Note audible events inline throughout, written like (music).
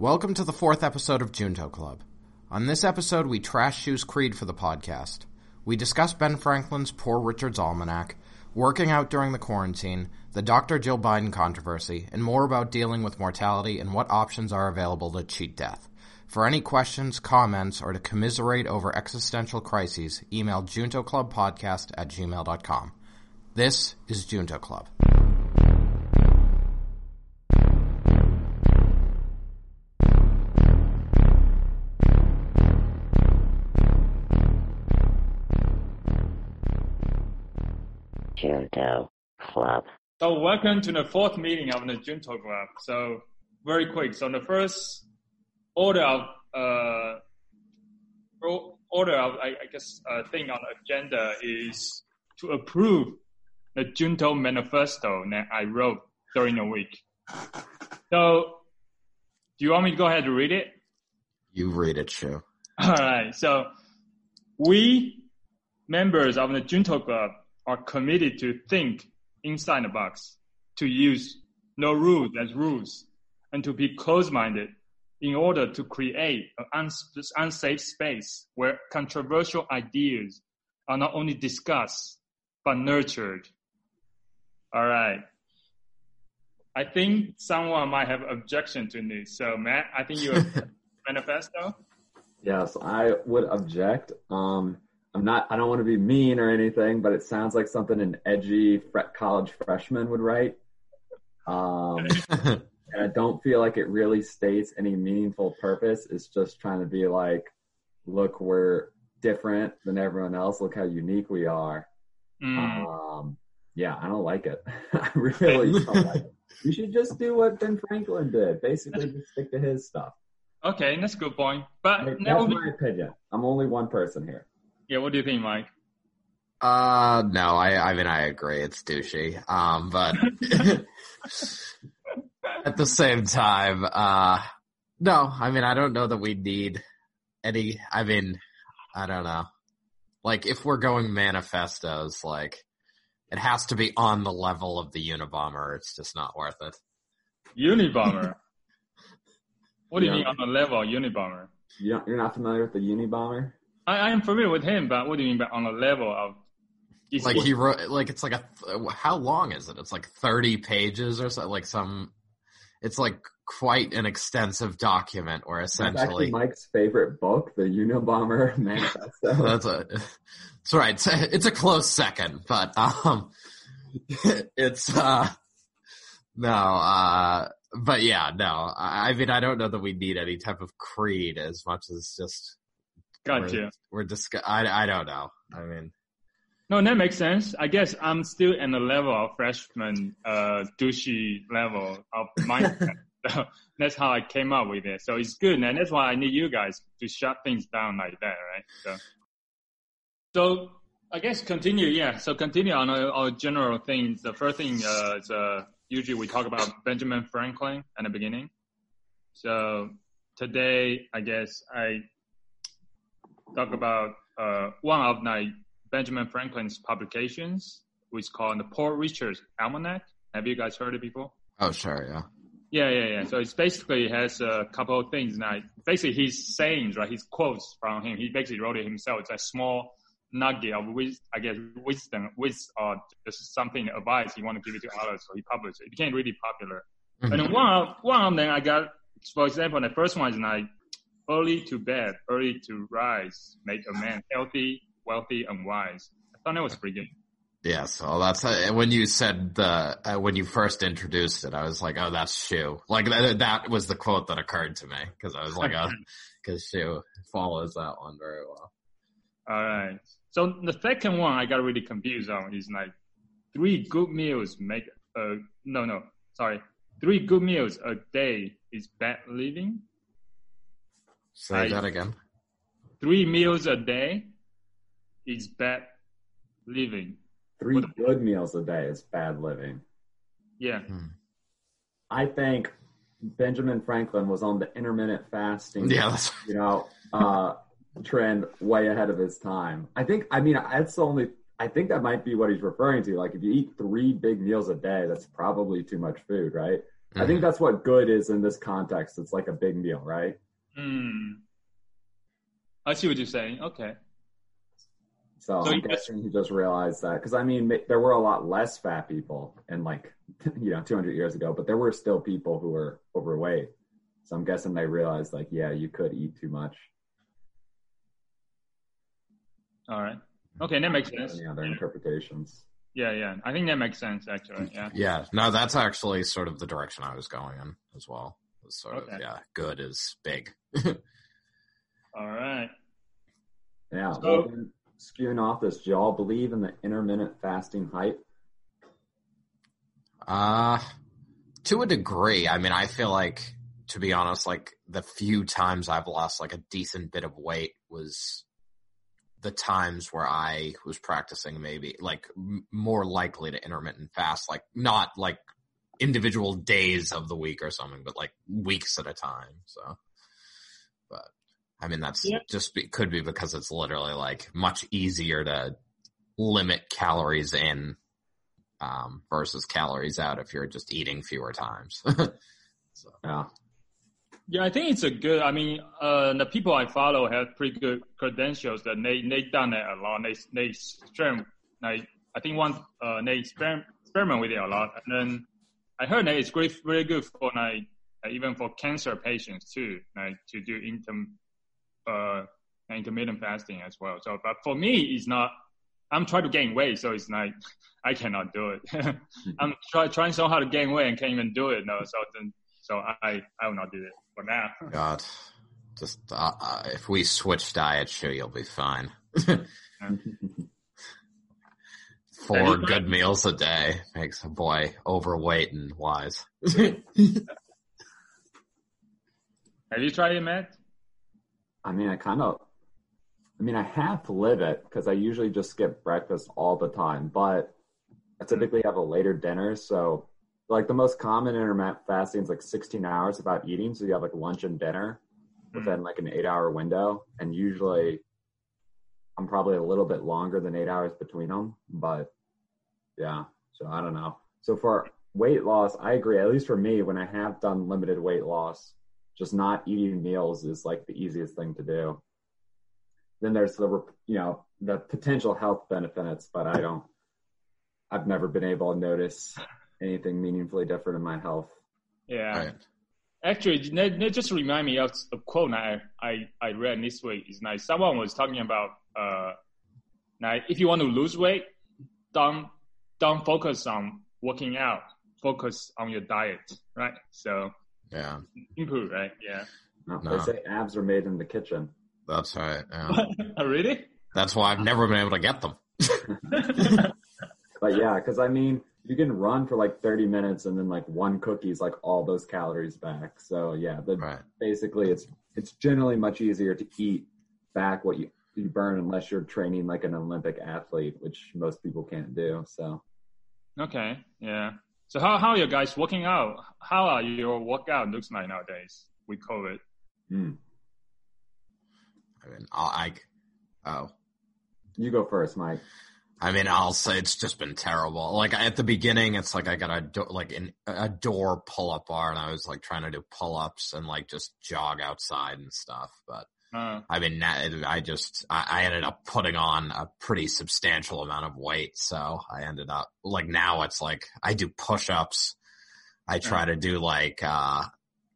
Welcome to the fourth episode of Junto Club. On this episode, we trash Shu's Creed for the podcast. We discuss Ben Franklin's Poor Richard's Almanac, working out during the quarantine, the Dr. Jill Biden controversy, and more about dealing with mortality and what options are available to cheat death. For any questions, comments, or to commiserate over existential crises, email juntoclubpodcast at gmail.com. This is Junto Club. Junto Club. So welcome to the fourth meeting of the Junto Club. So very quick. So the first order of uh, order of I, I guess uh, thing on the agenda is to approve the Junto manifesto that I wrote during the week. So do you want me to go ahead and read it? You read it, Shu. All right. So we members of the Junto Club are committed to think inside the box, to use no rules as rules, and to be close-minded in order to create an unsafe space where controversial ideas are not only discussed, but nurtured. All right. I think someone might have objection to this. So Matt, I think you have (laughs) manifesto. Yes, I would object. Um, I'm not. I don't want to be mean or anything, but it sounds like something an edgy college freshman would write. Um, (laughs) and I don't feel like it really states any meaningful purpose. It's just trying to be like, look, we're different than everyone else. Look how unique we are. Mm. Um, yeah, I don't like it. (laughs) I really (laughs) don't like it. You should just do what Ben Franklin did. Basically, just stick to his stuff. Okay, that's a good point. But that's my opinion. I'm only one person here. Yeah, what do you think, Mike? Uh, no, I, I mean, I agree. It's douchey. Um, but (laughs) at the same time, uh, no, I mean, I don't know that we need any, I mean, I don't know. Like, if we're going manifestos, like, it has to be on the level of the Unabomber. It's just not worth it. Unibomber? (laughs) what do you yeah. mean on the level of Unabomber? You're not familiar with the Unabomber? I, I am familiar with him, but what do you mean by on a level of? Like he wrote, like it's like a. How long is it? It's like thirty pages or so. Like some, it's like quite an extensive document where essentially Mike's favorite book, the Unabomber (laughs) Manifesto. (laughs) that's a. That's right. It's a, it's a close second, but um, (laughs) it's uh, no uh, but yeah, no. I, I mean, I don't know that we need any type of creed as much as just Gotcha. We're, we're discuss. I, I don't know. I mean, no, that makes sense. I guess I'm still in the level of freshman, uh, douchey level of mindset. (laughs) so that's how I came up with it. So it's good, and that's why I need you guys to shut things down like that, right? So, so I guess continue. Yeah. So continue on our, our general things. The first thing uh, is uh, usually we talk about Benjamin Franklin at the beginning. So today, I guess I talk about uh, one of my Benjamin Franklin's publications, which is called the Poor Richard's Almanac. Have you guys heard it before? Oh, sure, yeah. Yeah, yeah, yeah. So it's basically has a couple of things. Now, basically his sayings, right? His quotes from him. He basically wrote it himself. It's a small nugget of wis- I guess wisdom, with uh, just something advice he want to give it to others. So he published it. It became really popular. Mm-hmm. And then one of, one of them I got, for example, the first one is like early to bed, early to rise, make a man healthy, wealthy, and wise. I thought that was pretty good. Yeah, so that's uh, when you said the uh, when you first introduced it, I was like, "Oh, that's Shu." Like that, that was the quote that occurred to me because I was like, "Oh, (laughs) because Shu follows that one very well." All right. So the second one I got really confused on is like three good meals make uh no no sorry three good meals a day is bad living. Say I, that again. Three meals a day is bad living. Three good meals a day is bad living. Yeah. Hmm. I think Benjamin Franklin was on the intermittent fasting. Yeah, you know, uh, trend way ahead of his time. I think. I mean, that's the only. I think that might be what he's referring to. Like, if you eat three big meals a day, that's probably too much food, right? I think that's what good is in this context. It's like a big meal, right? Hmm. I see what you're saying. Okay. So, So I'm you just- guessing he just realized that because I mean, there were a lot less fat people in like (laughs) you know 200 years ago, but there were still people who were overweight. So I'm guessing they realized like, yeah, you could eat too much. All right. Okay, that makes sense. Any other Yeah. interpretations? Yeah, yeah. I think that makes sense actually. Yeah. Yeah, no, that's actually sort of the direction I was going in as well. Was sort of yeah, good is big. (laughs) All right. Yeah. So- skewing off this, do y'all believe in the intermittent fasting hype? Uh to a degree. I mean, I feel like to be honest, like the few times I've lost like a decent bit of weight was the times where I was practicing maybe like m- more likely to intermittent fast, like not like individual days of the week or something, but like weeks at a time. So, but I mean, that's Yeah. just be, could be because it's literally like much easier to limit calories in um, versus calories out if you're just eating fewer times. (laughs) so, Yeah. Yeah, I think it's a good. I mean, uh, the people I follow have pretty good credentials. That they they done it a lot. They they experiment. Like I think one uh, they experiment experiment with it a lot. And then I heard that it's great, very good for like uh, even for cancer patients too. Like to do inter uh intermittent fasting as well. So, but for me, it's not. I'm trying to gain weight, so it's like (laughs) I cannot do it. (laughs) I'm try, trying so hard to gain weight and can't even do it. No, so then so I I will not do it for now. (laughs) God, just uh, uh, if we switch diets, sure you'll be fine. Four Anytime. good meals a day makes a boy overweight and wise. (laughs) Have you tried it, Matt? I mean, I kind of, I mean, I have to live it because I usually just skip breakfast all the time, but I mm-hmm. typically have a later dinner. So, like, the most common intermittent fasting is like 16 hours without eating. So, you have like lunch and dinner mm-hmm. within like an eight hour window. And usually, I'm probably a little bit longer than eight hours between them. But yeah, so I don't know. So, for weight loss, I agree. At least for me, when I have done limited weight loss, just not eating meals is like the easiest thing to do. Then there's the you know the potential health benefits, but I don't. I've never been able to notice anything meaningfully different in my health. Yeah. Right. Actually, that, that just remind me of a quote I, I, I read this week. It's like someone was talking about, uh, like if you want to lose weight, don't, don't focus on working out. Focus on your diet, right? So Yeah, improve, right? Yeah. No, No. They say abs are made in the kitchen. that's right. Yeah. (laughs) oh, really? That's why I've never been able to get them. (laughs) But yeah, because I mean, you can run for like 30 minutes and then like one cookie is like all those calories back. So yeah, the, Right. basically it's it's generally much easier to eat back what you you burn unless you're training like an Olympic athlete, which most people can't do. So okay. Yeah. So how, how are you guys working out? How are your workout looks like nowadays with COVID? hmm. I mean, I, I oh, you go first, Mike. I mean, I'll say it's just been terrible. Like at the beginning, it's like I got a do- like an, a door pull up bar, and I was like trying to do pull ups and like just jog outside and stuff. But Uh, I mean, I just I, ended up putting on a pretty substantial amount of weight, so I ended up like now it's like I do push ups. I try to do like uh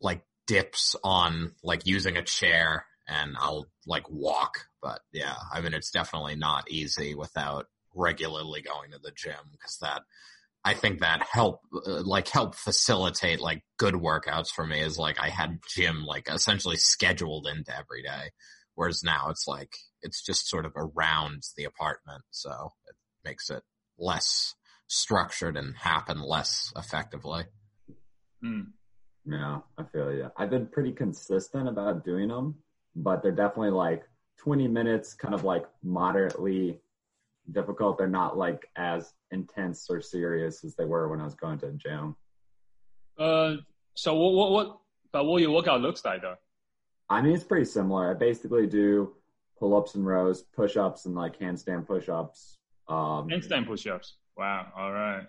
like dips on like using a chair, and I'll like walk. But yeah, I mean, it's definitely not easy without regularly going to the gym because that I think that help uh, like help facilitate like good workouts for me is like I had gym like essentially scheduled into every day, whereas now it's like it's just sort of around the apartment, so it makes it less structured and happen less effectively. mm. Yeah, I feel you. I've been pretty consistent about doing them, but they're definitely like 20 minutes, kind of like moderately difficult. They're not like as intense or serious as they were when I was going to the gym. Uh, so what, what, what, but what your workout looks like though? I mean, it's pretty similar. I basically do pull ups and rows, push ups, and like handstand push ups. Um, Handstand push-ups. Wow. All right.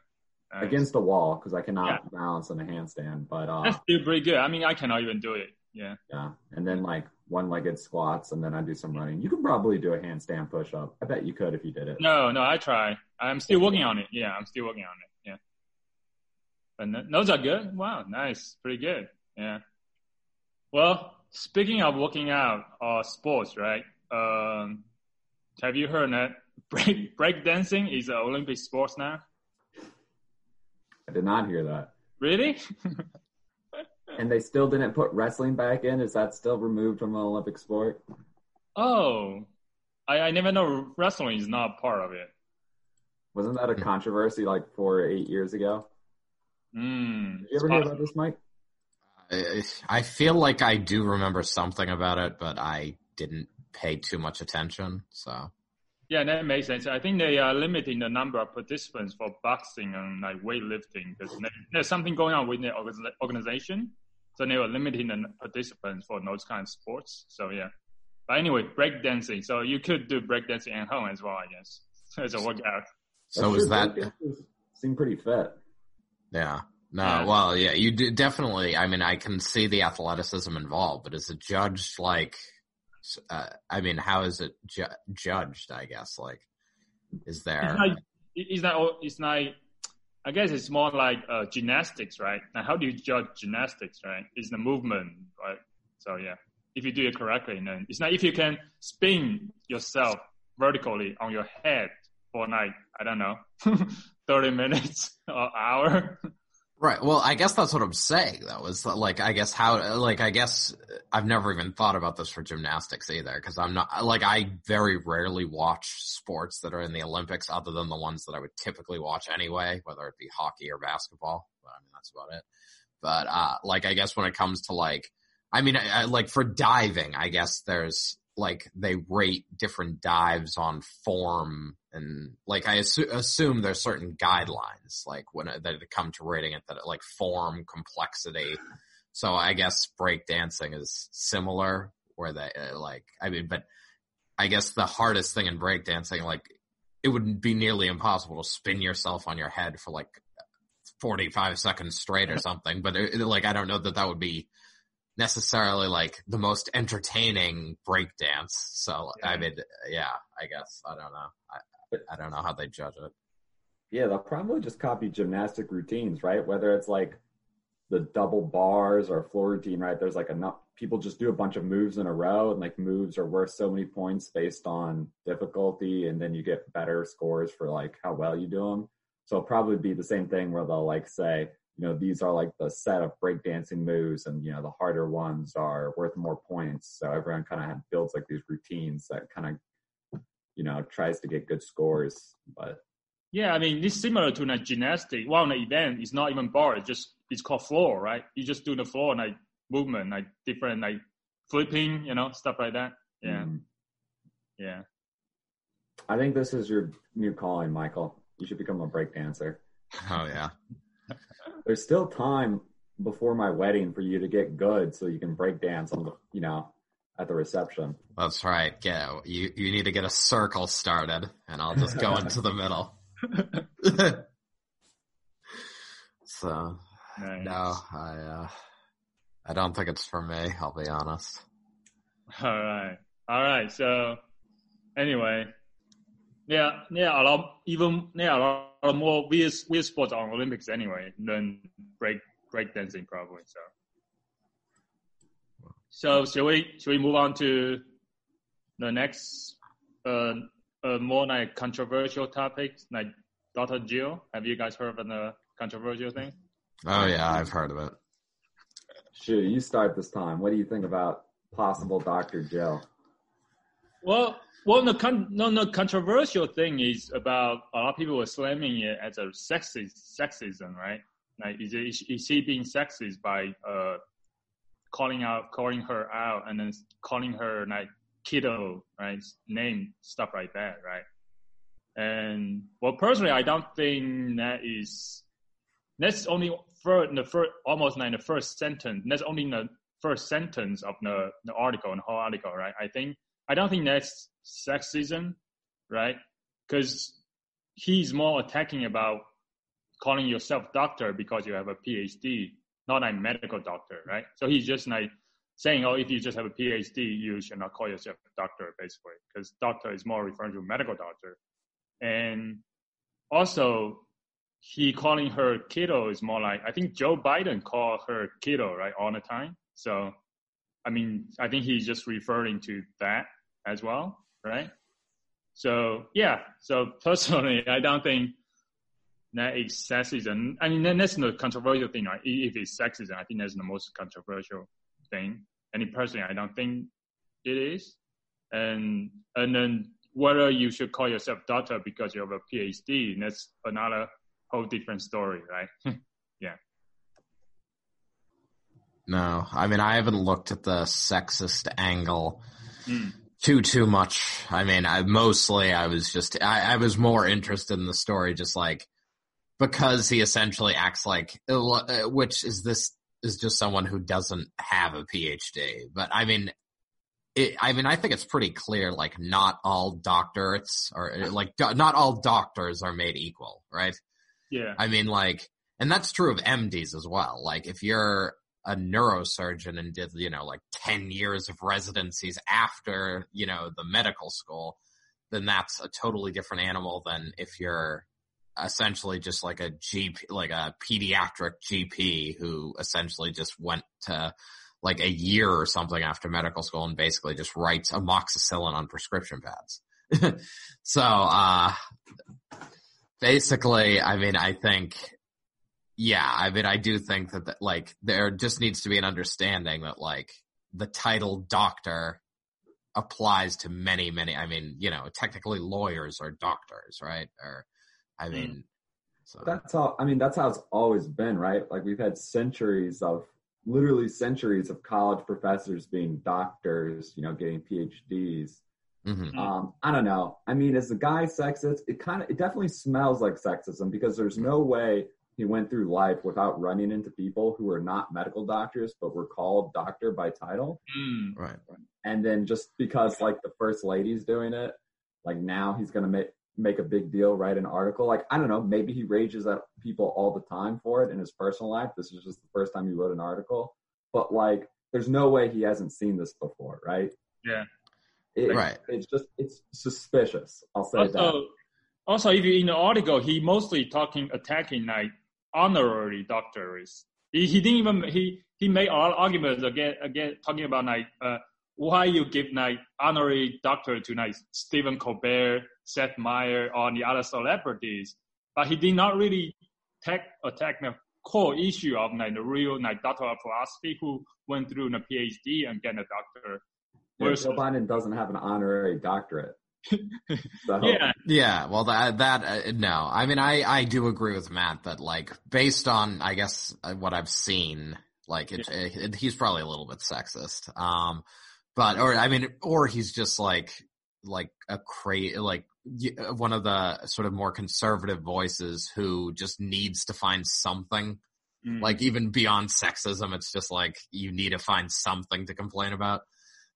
Nice. against the wall because I cannot balance in a handstand. But uh, That's still pretty good. I mean, I cannot even do it. Yeah. yeah, and then like one-legged squats, and then I do some running. You could probably do a handstand push-up. I bet you could if you did it. No, no, I try. I'm still working on it. Yeah, I'm still working on it. Yeah. But no- those are good. Wow, nice. Pretty good. Yeah. Well, speaking of working out or sports, right? Um, have you heard that (laughs) break break dancing is an Olympic sports now? I did not hear that. Really? (laughs) And they still didn't put wrestling back in. Is that still removed from the Olympic sport? oh, I, I never know wrestling is not part of it. Wasn't that a controversy like four or eight years ago? Mm. Did you ever hear about this, Mike? I, I feel like I do remember something about it, but I didn't pay too much attention. So Yeah, that makes sense. I think they are limiting the number of participants for boxing and like weightlifting because there's something going on with the organization. So they were limiting the participants for those kind of sports. So yeah. But anyway, breakdancing. So you could do breakdancing at home as well, I guess, (laughs) as a workout. so That's is that Breakdancers Seem pretty fit. yeah. No, Yeah. well, yeah, you do definitely. I mean, I can see the athleticism involved, but is it judged like? Uh, I mean, how is it ju- judged? I guess like, is It's there? like, it's not, it's like, I guess it's more like uh, gymnastics, right? Now, how do you judge gymnastics, right? It's the movement, right? So yeah, if you do it correctly, then it's not if you can spin yourself vertically on your head for like I don't know, (laughs) thirty minutes or hour. Right. Well, I guess that's what I'm saying though. Is like, I guess how, like, I guess I've never even thought about this for gymnastics either, because I'm not like I very rarely watch sports that are in the Olympics, other than the ones that I would typically watch anyway, whether it be hockey or basketball. But, I mean, that's about it. But uh, like, I guess when it comes to like, I mean, I, I, like for diving, I guess there's like they rate different dives on form and like I assu- assume there's certain guidelines like when it, that come to rating it that it, like form complexity. So I guess break dancing is similar where they uh, like I mean, but I guess the hardest thing in break dancing like it would be nearly impossible to spin yourself on your head for like 45 seconds straight or something. But it, it, like I don't know that that would be necessarily like the most entertaining breakdance. So I mean, yeah, I guess I don't know. I I don't know how they judge it. Yeah, they'll probably just copy gymnastic routines, right? Whether it's like the double bars or floor routine, right? There's like enough people just do a bunch of moves in a row and like moves are worth so many points based on difficulty and then you get better scores for like how well you do them. So it'll probably be the same thing where they'll like say, you know, these are like the set of breakdancing moves and you know the harder ones are worth more points. So everyone kind of builds like these routines that kind of you know tries to get good scores, but Yeah, I mean, it's similar to like gymnastic. One event is not even bar; it's just it's called floor, right? You just do the floor and like movement, like different like flipping, you know, stuff like that. Yeah, mm, yeah. I think this is your new calling, Michael. You should become a break dancer. Oh yeah. (laughs) There's still time before my wedding for you to get good so you can break dance on the, you know, at the reception. That's right. Get you you need to get a circle started and I'll just go into the middle. (laughs) so Nice. no, I uh I don't think it's for me, I'll be honest. All right, all right. So anyway, yeah, yeah, a lot even yeah, a lot, a lot more weird weird sports on Olympics anyway than break break dancing probably. So. So should we should we move on to the next uh, uh more like controversial topics like Dr. Jill? Have you guys heard of the controversial thing? Oh yeah, I've heard of it. Sure, you start this time. What do you think about possible Dr. Jill? Well, well, the con- no, no controversial thing is about a lot of people were slamming it as a sexist sexism, right? Like, is, it, is she being sexist by uh calling out, calling her out, and then calling her like kiddo, right? Name stuff like that, right? And well, personally, I don't think that is. That's only for the first, almost like the first sentence. That's only the first sentence of the the article, the whole article, right? I think I don't think that's sexism, right? Because he's more attacking about calling yourself doctor because you have a PhD, not a medical doctor, right? So he's just like saying, oh, if you just have a PhD, you should not call yourself a doctor, basically, because doctor is more referring to medical doctor. And also, he calling her kiddo is more like I think Joe Biden called her kiddo right all the time. So, I mean, I think he's just referring to that as well, right? So yeah, so personally, I don't think that is sexism. I mean, that's the controversial thing, right? If it's sexism, I think that's the most controversial thing. And personally, I don't think it is. And and then whether you should call yourself doctor because you have a PhD, that's another whole different story, right? (laughs) No, I mean I haven't looked at the sexist angle mm. too too much. I mean, I mostly I was just I, I was more interested in the story, just like because he essentially acts like uh, which is this is just someone who doesn't have a PhD. But I mean, it, I mean, I think it's pretty clear, like not all doctorates or like do, not all doctors are made equal, right? Yeah. I mean, like, and that's true of MDs as well. Like, if you're a neurosurgeon and did, you know, like 10 years of residencies after, you know, the medical school, then that's a totally different animal than if you're essentially just like a GP, like a pediatric GP who essentially just went to like a year or something after medical school and basically just writes amoxicillin on prescription pads. (laughs) so, uh, basically, I mean, I think, yeah, I mean, I do think that, that like there just needs to be an understanding that like the title doctor applies to many, many. I mean, you know, technically lawyers are doctors, right? Or, I hmm. mean, mm. so. that's how. I mean, that's how it's always been, right? Like we've had centuries of, literally centuries of college professors being doctors, you know, getting PhDs. Mm-hmm. Um, I don't know. I mean, as a guy sexist, it kind of, it definitely smells like sexism because there's no way he went through life without running into people who are not medical doctors, but were called doctor by title. Mm. Right. And then just because like the first lady's doing it, like now he's going to make, make a big deal, write an article. Like, I don't know, maybe he rages at people all the time for it in his personal life. This is just the first time he wrote an article, but like, there's no way he hasn't seen this before, right? Yeah. It, right. It's just it's suspicious. I'll say also, that. Also, if you in the article, he mostly talking attacking like honorary doctors. He, he didn't even he he made all arguments again again talking about like uh, why you give like honorary doctor to like Stephen Colbert, Seth Meyers, or the other celebrities, but he did not really take attack the core issue of like the real like doctor of philosophy who went through the PhD and get a doctor yeah, Joe Biden doesn't have an honorary doctorate. (laughs) So. yeah, yeah. Well, that that uh, no. I mean, I I do agree with Matt that like based on I guess uh, what I've seen, like it, yeah. it, it, he's probably a little bit sexist. Um, but or I mean, or he's just like like a cra like uh, one of the sort of more conservative voices who just needs to find something. Mm. Like even beyond sexism, it's just like you need to find something to complain about.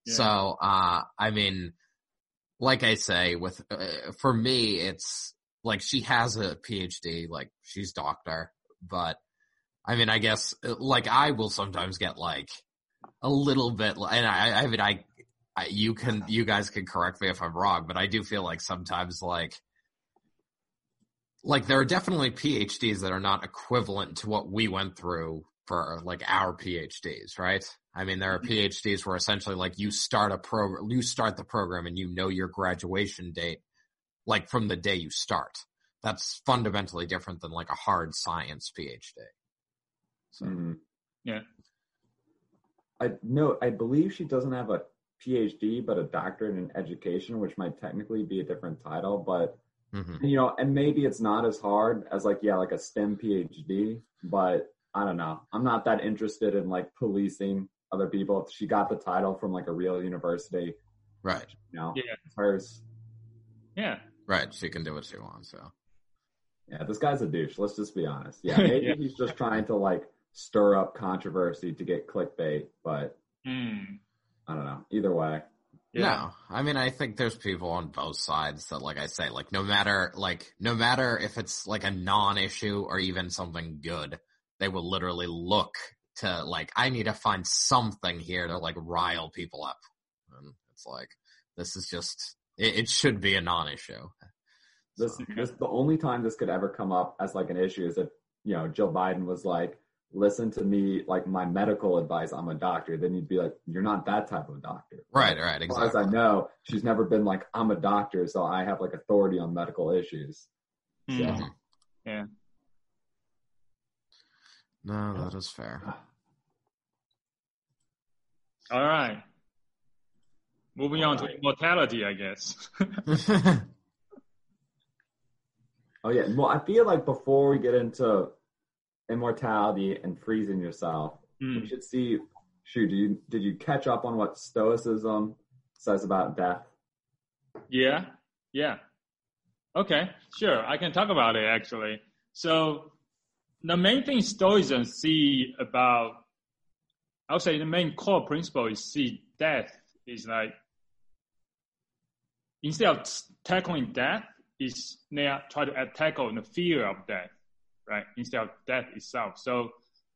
So, uh, I mean, like I say, with uh, for me, it's like she has a PhD, like she's doctor, but I mean, I guess uh, like I will sometimes get like a little bit, and I, I mean, I, I, you can, you guys can correct me if I'm wrong, but I do feel like sometimes like, like there are definitely PhDs that are not equivalent to what we went through for like our PhDs, right? I mean, there are mm-hmm. PhDs where essentially like you start a program, you start the program and you know your graduation date, like from the day you start. That's fundamentally different than like a hard science PhD. So, mm-hmm. yeah. I know, I believe she doesn't have a PhD, but a doctorate in education, which might technically be a different title, but mm-hmm. you know, and maybe it's not as hard as like, yeah, like a STEM PhD, but I don't know. I'm not that interested in like policing other people. If she got the title from like a real university, right? You know, yeah, hers. Yeah, right. She can do what she wants. So, yeah, this guy's a douche. Let's just be honest. Yeah, (laughs) maybe yeah. he's just trying to like stir up controversy to get clickbait, but mm. I don't know. Either way, Yeah. No, I mean, I think there's people on both sides that, like I say, like no matter, like no matter if it's like a non-issue or even something good, they will literally look to like, I need to find something here to like rile people up. And it's like, this is just, it, it should be a non-issue. This, So- this the only time this could ever come up as like an issue is if you know Joe Biden was like, "Listen to me, like my medical advice. I'm a doctor." Then you'd be like, "You're not that type of doctor." Right, right, As far as I know, she's never been like, "I'm a doctor, so I have like authority on medical issues." Hmm. So, Mhm. Yeah. No, that is fair. All right. Moving on to immortality, I guess. (laughs) oh yeah. Well, I feel like before we get into immortality and freezing yourself, Hmm. we should see. Shoot, did you did you catch up on what Stoicism says about death? Yeah, yeah. Okay, sure. I can talk about it actually. So the main thing Stoicism see about, I would say the main core principle is see death is like instead of tackling death, is they are try to tackle the fear of death, right? Instead of death itself. So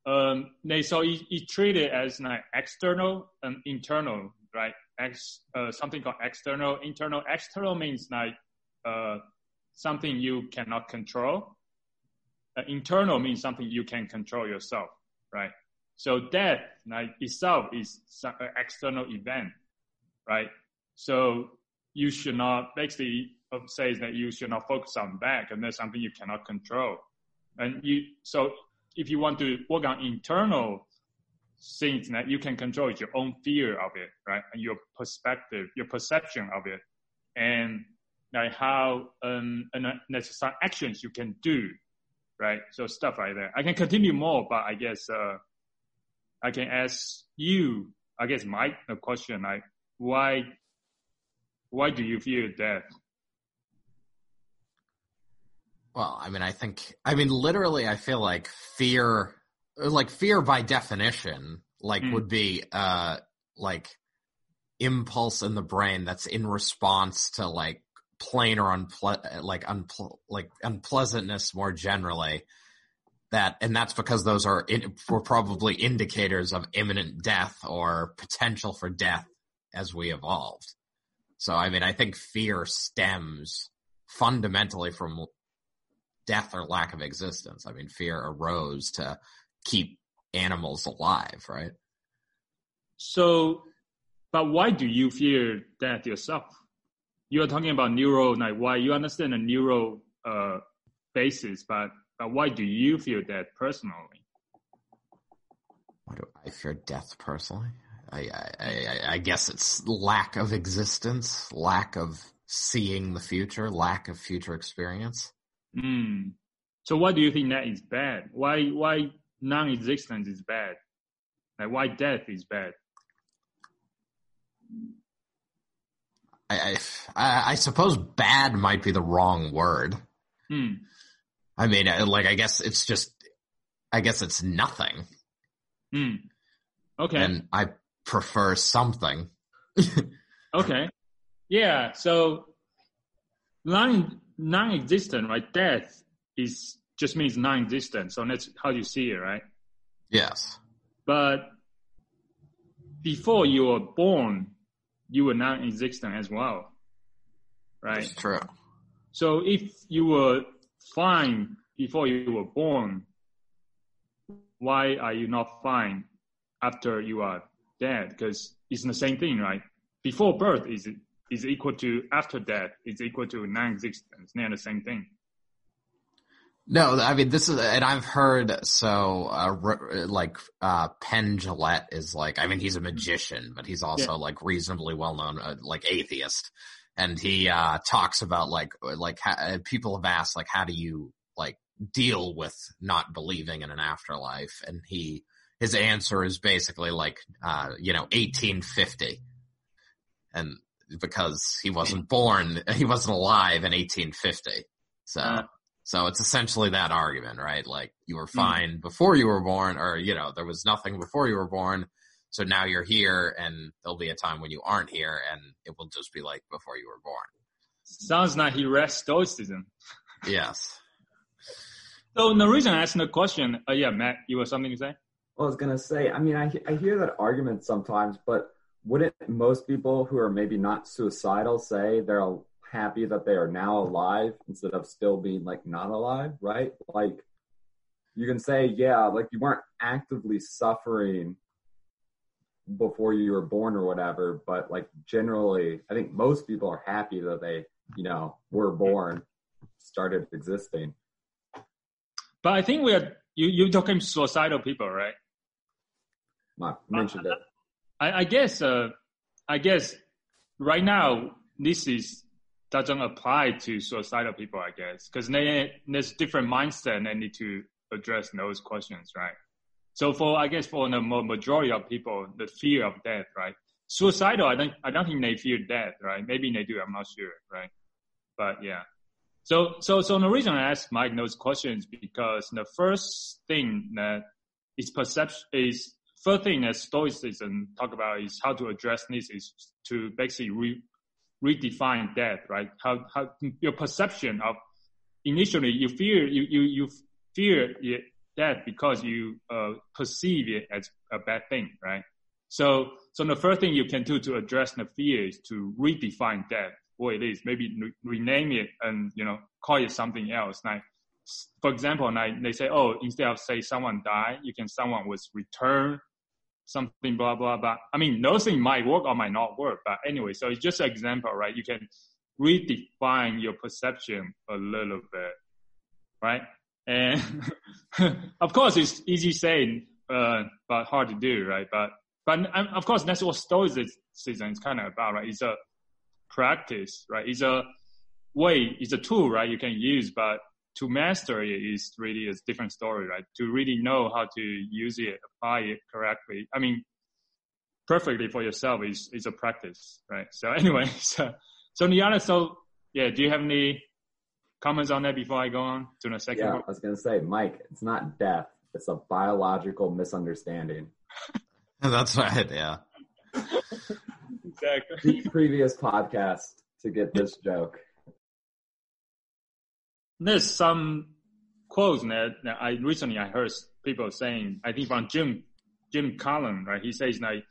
um, they so it, it as like external and internal, right? Ex, uh, something called external, internal. External means like uh, something you cannot control. Uh, internal means something you can control yourself, right? So death, like itself, is some, an external event, right? So you should not basically uh, says that you should not focus on that, and that's something you cannot control. And you so if you want to work on internal things that you can control your own fear of it, right? And your perspective, your perception of it, and like how um and uh, there's actions you can do, right? So stuff like that. I can continue more, but I guess uh I can ask you, I guess Mike, the question like why why do you fear death? Well, I mean, I think, I mean, literally, I feel like fear, like fear by definition, like Mm. would be, uh, like impulse in the brain that's in response to like plain or unple- like unple- like unpleasantness more generally. That, and that's because those are in, were probably indicators of imminent death or potential for death as we evolved. So, I mean, I think fear stems fundamentally from death or lack of existence. I mean, fear arose to keep animals alive, right? So, but why do you fear death yourself? You are talking about neural, like why you understand the neural uh, basis, but but why do you fear death personally? Why do I fear death personally? I, I, I, I guess it's lack of existence, lack of seeing the future, lack of future experience. Hmm. So, why do you think that is bad? Why why non-existence is bad? Like why death is bad? I, I, I, suppose bad might be the wrong word. Hmm. I mean, uh, like, I guess it's just, I guess it's nothing, Hmm. Okay. and I prefer something. (laughs) Okay. Yeah. So non non-existent, right? Death is just means non-existent. So that's how you see it, right? Yes. But before you were born, you were non-existent as well, right? It's true. So if you were fine before you were born, why are you not fine after you are dead? Because it's the same thing, right? Before birth is is equal to after death is equal to non-existence. They're the same thing. No, I mean this is, and I've heard so uh, like uh, Penn Jillette is like, I mean he's a magician, but he's also like reasonably well known, uh, like atheist, and he uh, talks about like like ha- uh, people have asked like how do you like deal with not believing in an afterlife, and he his answer is basically like uh, you know 1850, and because he wasn't born, he wasn't alive in 1850, so. Uh. So it's essentially that argument, right? Like you were fine before you were born, or you know, there was nothing before you were born. So now you're here, and there'll be a time when you aren't here, and it will just be like before you were born. Sounds like he read Stoicism. Yes. So the reason I asked the question, uh, yeah, Matt, you have something to say? I was gonna say, I mean, I I hear that argument sometimes, but wouldn't most people who are maybe not suicidal say they're happy that they are now alive instead of still being like not alive, right? Like you can say, yeah, like you weren't actively suffering before you were born or whatever, but like generally, I think most people are happy that they, you know, were born, started existing. But I think we're you you're talking suicidal people, right? I mentioned it. I, I guess uh, I guess right now this is doesn't apply to suicidal people, I guess, because there's different mindset and they need to address those questions, right? So for I guess for the majority of people, the fear of death, right? Suicidal, I don't I don't think they fear death, right? Maybe they do, I'm not sure, right? But yeah. So so so the reason I asked Mike those questions because the first thing that is perception is first thing that Stoicism um, talk about is how to address this is to basically re, redefine death, right? How how your perception of initially you fear you you you fear death because you uh, perceive it as a bad thing, right? So, so the first thing you can do to address the fear is to redefine death, what it is. Maybe re- rename it and you know call it something else. Like, for example, like they say, oh, instead of say someone died, you can someone was returned, something blah blah blah. I mean, those things might work or might not work, but anyway, so it's just an example, right? You can redefine your perception a little bit, right? And (laughs) of course, it's easy saying, uh, but hard to do, right? But but um, of course, that's what Stoicism is kind of about, right? It's a practice, right? It's a way, it's a tool, right? You can use, but to master it is really a different story, right? To really know how to use it, apply it correctly. I mean, perfectly for yourself is is a practice, right? So (laughs) anyway, so so other, so yeah, do you have any comments on that before I go on to the second Yeah, part? I was gonna say, Mike, it's not death; it's a biological misunderstanding. (laughs) That's right. Yeah. (laughs) Exactly. Previous podcast to get this joke. There's some quotes that, that I recently I heard people saying. I think from Jim Jim Collins, right? He says like,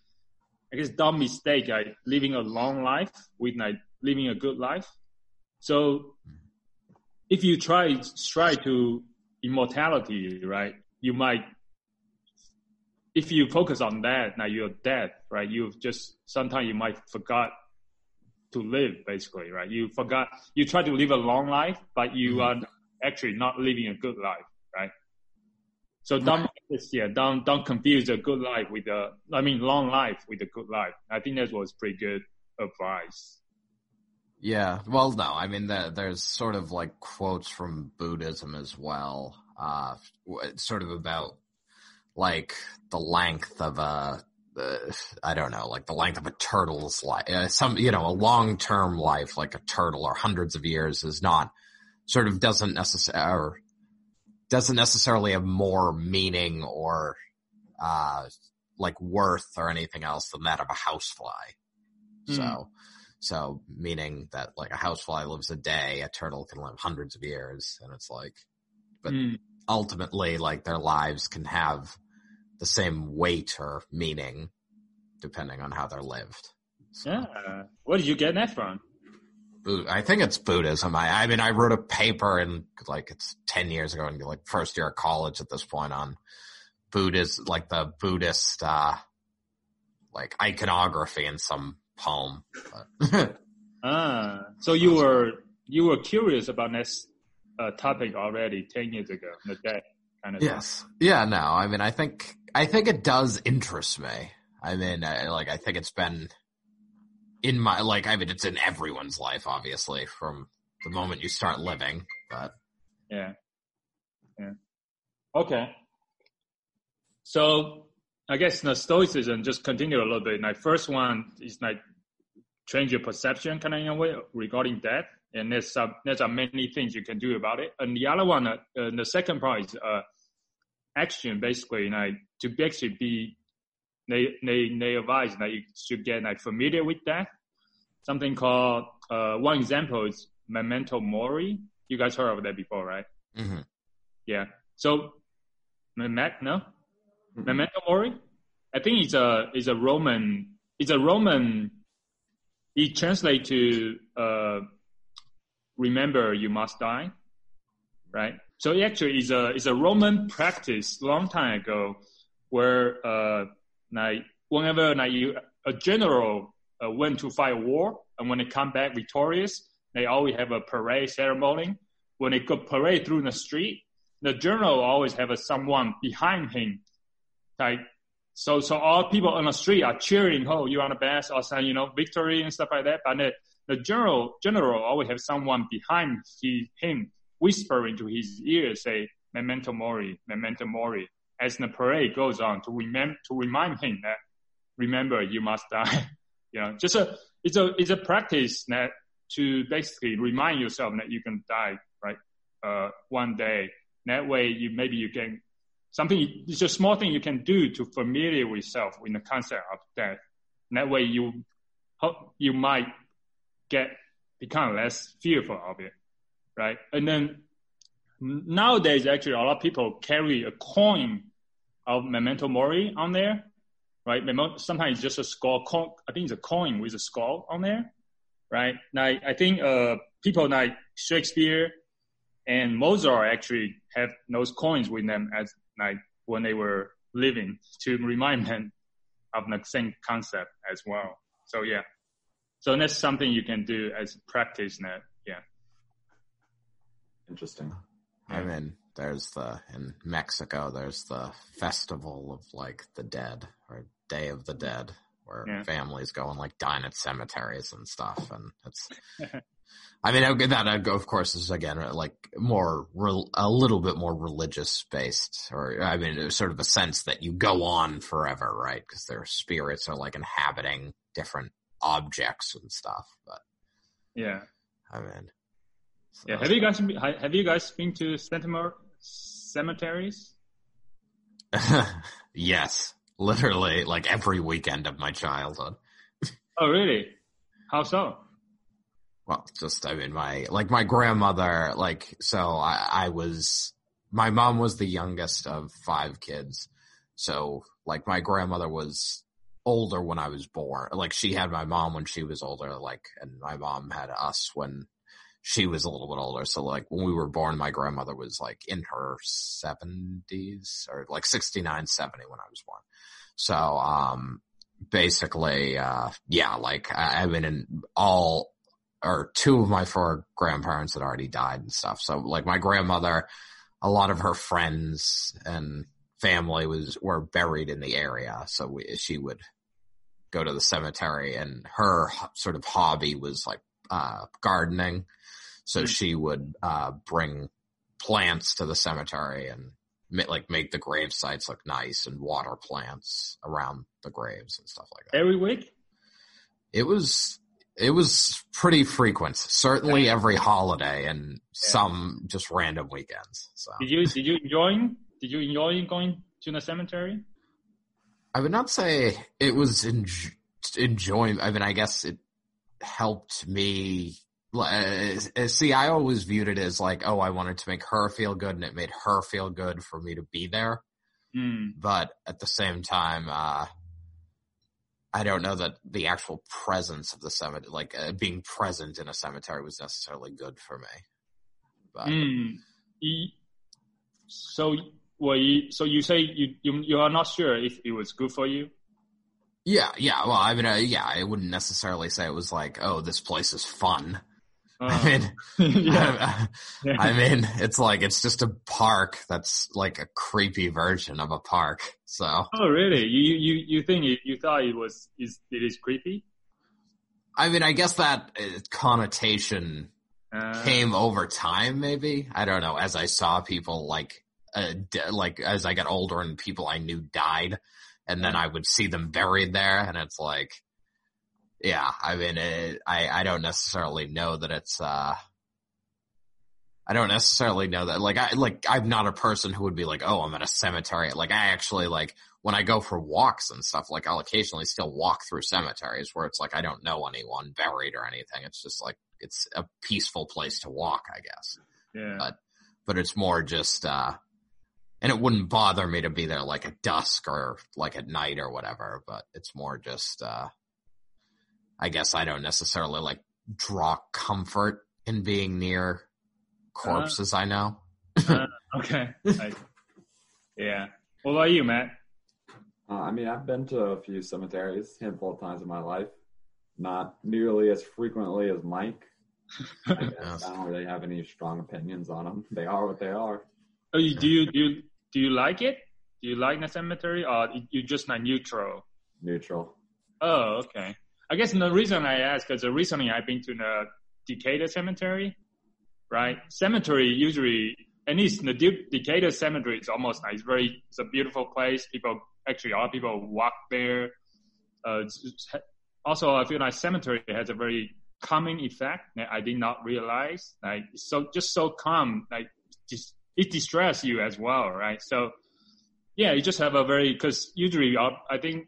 I guess don't mistake like living a long life with like living a good life. So if you try try to immortality, right? You might if you focus on that, now you're dead, right? You've just sometimes you might forgot to live, basically, right? You forgot you try to live a long life, but you Mhm. are actually not living a good life, right? So don't yeah, don't don't confuse a good life with a I mean long life with a good life. I think that was pretty good advice. Yeah. Well, no, I mean, the, there's sort of like quotes from Buddhism as well, uh, sort of about like the length of a, uh, (sighs) I don't know, like the length of a turtle's life. Uh, some, you know, a long-term life, like a turtle or hundreds of years is not, sort of doesn't necessarily, doesn't necessarily have more meaning or, uh, like worth or anything else than that of a housefly. Hmm. So, so meaning that like a housefly lives a day, a turtle can live hundreds of years, and it's like, But- Hmm. ultimately, like their lives can have the same weight or meaning depending on how they're lived. So, Yeah. Where did you get that from? I think it's Buddhism. I, I mean, I wrote a paper in like it's ten years ago, in like first year of college at this point on Buddhist, like the Buddhist, uh, like iconography in some poem. (laughs) Ah, so you were you were curious about this uh, topic already ten years ago, the death kind of. Yes. Yeah, no, I mean, I think, I think it does interest me. I mean, I, like, I think it's been in my, like, I mean, it's in everyone's life, obviously, from the moment you start living, but Yeah. Yeah. Okay. So I guess the stoicism just continue a little bit. Like first one is like change your perception kind of in a way regarding death. And there's some, there's are many things you can do about it. And the other one, uh, the second part is, uh, action basically like to basically be they they they advise that you should get like familiar with that. Something called uh, one example is memento mori. You guys heard of that before, right? hmm Yeah. So, Mem- no, Mhm. memento mori. I think it's a it's a Roman it's a Roman. It translates to uh, remember you must die, right? So it actually is a is a Roman practice long time ago, where uh, like whenever like you a general uh, went to fight war and when they come back victorious, they always have a parade ceremony. When they go parade through the street, the general always have a someone behind him, like so. So all people on the street are cheering, "Oh, you're on the best," or saying, you know, victory and stuff like that. But the, general general always have someone behind he, him whispering to his ear, say, "Memento mori, memento mori," as the parade goes on to remember to remind him that remember you must die. (laughs) you know, just a it's a it's a practice that to basically remind yourself that you can die right uh, one day. That way, you maybe you can something. It's a small thing you can do to familiar with yourself in the concept of death. That way, you you might get become less fearful of it, right? And then nowadays, actually, a lot of people carry a coin of memento mori on there, right? Sometimes it's just a skull. Coin, I think it's a coin with a skull on there, right? Now, I think uh, people like Shakespeare and Mozart actually have those coins with them as like when they were living to remind them of the same concept as well. So yeah, so that's something you can do as practice net. Yeah. Interesting. I mean, there's the in Mexico. There's the festival of like the dead or Day of the Dead, where Yeah. families go and like dine at cemeteries and stuff, and it's. (laughs) I mean, okay, that of course is again uh, like more a little bit more religious based, or I mean, there's sort of a sense that you go on forever, right? Because their spirits are like inhabiting different objects and stuff. But Yeah. I mean, so Yeah. Have you guys been- have you guys been to cemetery cemeteries? (laughs) yes, literally like every weekend of my childhood. (laughs) Oh, really? How so? Well, just I mean, my like my grandmother, like so I, I was my mom was the youngest of five kids, so like my grandmother was older when I was born. Like she had my mom when she was older, like and my mom had us when she was a little bit older. So like when we were born, my grandmother was like in her seventies or like 69, 70 when I was born. So, um, basically, uh, yeah, like I, I mean, in all or two of my four grandparents had already died and stuff. So like my grandmother, a lot of her friends and family was, were buried in the area. So we, she would go to the cemetery and her sort of hobby was like, uh, gardening. So Hmm. she would, uh, bring plants to the cemetery and like make the grave sites look nice and water plants around the graves and stuff like that. Every week? It was it was pretty frequent. Certainly every holiday and some just random weekends. So Did you did you enjoy did you enjoy going to the cemetery? I would not say it was enj- enjoying. I mean, I guess it helped me. uh, See, I always viewed it as like, oh, I wanted to make her feel good, and it made her feel good for me to be there. Hmm. But at the same time, uh, I don't know that the actual presence of the cemetery, like uh, being present in a cemetery, was necessarily good for me. But Mm. So, well, you, so you say you, you you are not sure if it was good for you? yeah, yeah. Well, I mean, uh, yeah, I wouldn't necessarily say it was like, oh, this place is fun. I Uh, mean, (laughs) yeah. yeah. (laughs) I mean, it's like it's just a park that's like a creepy version of a park. So oh, really? You you you think it, you thought it was is it is creepy? I mean, I guess that uh, connotation Uh, came over time. Maybe I don't know. As I saw people like, uh, d- like as I got older and people I knew died, and then I would see them buried there, and it's like, yeah. I mean, it, I I don't necessarily know that it's. uh I don't necessarily know that. Like I like I'm not a person who would be like, oh, I'm at a cemetery. Like I actually like when I go for walks and stuff, like I'll occasionally still walk through cemeteries where it's like I don't know anyone buried or anything. It's just like it's a peaceful place to walk, I guess. Yeah. But but it's more just uh and it wouldn't bother me to be there like at dusk or like at night or whatever, but it's more just uh I guess I don't necessarily like draw comfort in being near corpses I know. Uh, okay. I, yeah. What about you, Matt? Uh, I mean, I've been to a few cemeteries, a handful of times in my life. Not nearly as frequently as Mike. I, (laughs) guess. Yes. I don't really have any strong opinions on them. They are what they are. Oh, you, do you do you, do you like it? Do you like the cemetery, or you're just not neutral? Neutral. Oh, okay. I guess the reason I ask is recently I've been to the Decatur Cemetery, right? Cemetery usually, at least the De- Decatur Cemetery is almost like it's very, it's a beautiful place. People actually, a lot of people walk there. Uh, also, I feel like cemetery has a very calming effect that I did not realize. Like it's so just so calm, like just it distress you as well, right? So yeah, you just have a very because usually uh, I think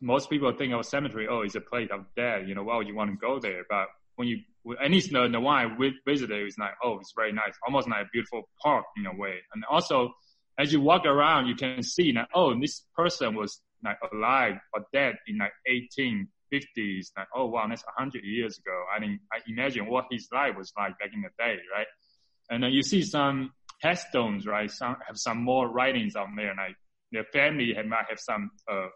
most people think of cemetery, oh, it's a place of death. You know, well, you want to go there, but when you at least the the one I visited, it's like, oh, it's very nice, almost like a beautiful park in a way. And also, as you walk around, you can see that oh, this person was like alive or dead in like 1850s. Like, oh wow, that's 100 years ago. I mean, I imagine what his life was like back in the day, right? And then you see some headstones, right? Some have some more writings on there, like their family have, might have some uh,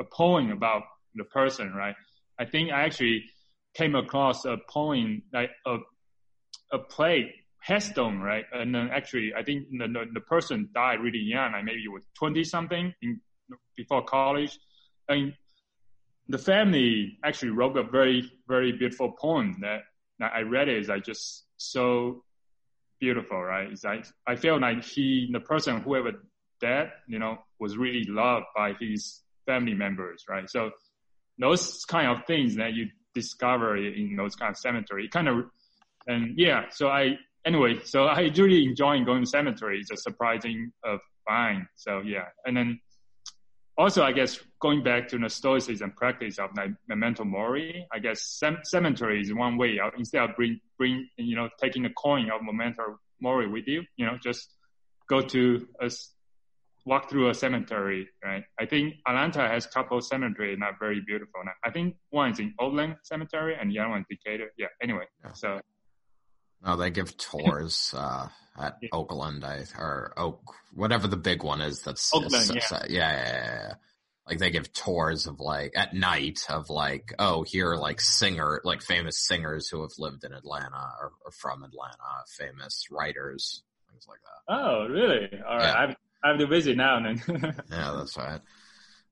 a poem about the person, right? I think I actually came across a poem like a a plate headstone, right? And then actually, I think the the, the person died really young, like maybe he was twenty something in before college, and the family actually wrote a very very beautiful poem that, that I read it is like just so beautiful, right? It's like I feel like he, the person, whoever that, you know, was really loved by his family members, right? So those kind of things that you discover in those kind of cemetery, kind of, and yeah. So I anyway, so I really enjoy going to cemetery. It's a surprising uh, find. So yeah, and then also I guess going back to the stoicism practice of like memento mori, I guess cem- cemetery is one way. Of, instead of bring bring you know taking a coin of memento mori with you, you know, just go to a walk through a cemetery, right? I think Atlanta has a couple of cemetery not very beautiful. I think one is in Oakland Cemetery and the other one in Decatur. Yeah. Anyway, so No, they give tours (laughs) uh, at Yeah. Oakland, I, or Oak, whatever the big one is. That's Oakland, is- yeah. yeah. yeah, yeah, yeah. Like they give tours of like at night of like, oh, here are like singer, like famous singers who have lived in Atlanta or, or from Atlanta, famous writers, things like that. oh really? All right, Yeah. I have I have to visit now then. (laughs) Yeah, that's right.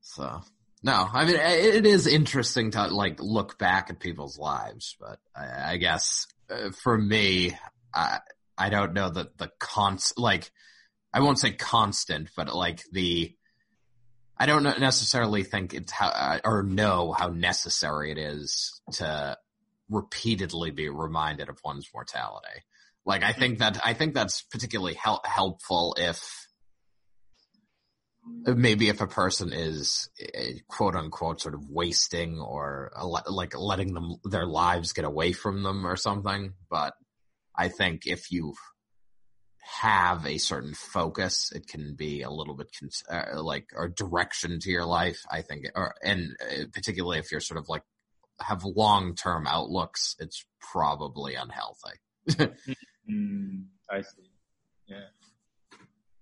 So no, I mean it, it is interesting to like look back at people's lives, but I, I guess uh, for me, I I don't know that the const like I won't say constant, but like the I don't necessarily think it's how uh, or know how necessary it is to repeatedly be reminded of one's mortality. Like I think that I think that's particularly hel- helpful if maybe if a person is eh, quote unquote sort of wasting or like letting them their lives get away from them or something but i think if you have a certain focus it can be a little bit uh, like or direction to your life i think or and uh, particularly if you're sort of like have long-term outlooks it's probably unhealthy (laughs) Mm, I see. Yeah.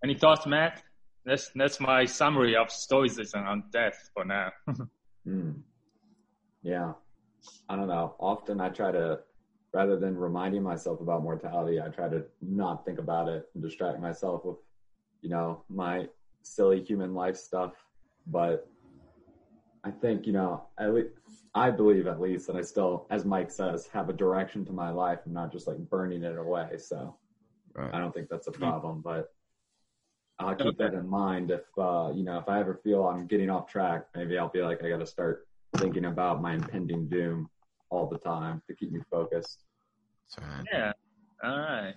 Any thoughts, Matt? That's that's my summary of stoicism on death for now. (laughs) Hmm. Yeah. I don't know. Often I try to, rather than reminding myself about mortality, I try to not think about it and distract myself with, you know, my silly human life stuff. But I think, you know, at least, I believe at least that I still, as Mike says, have a direction to my life and not just like burning it away. So right I don't think that's a problem, but I'll keep that in mind. If uh, you know, if I ever feel I'm getting off track, maybe I'll be like, I got to start thinking about my impending doom all the time to keep me focused. that's right yeah. All right.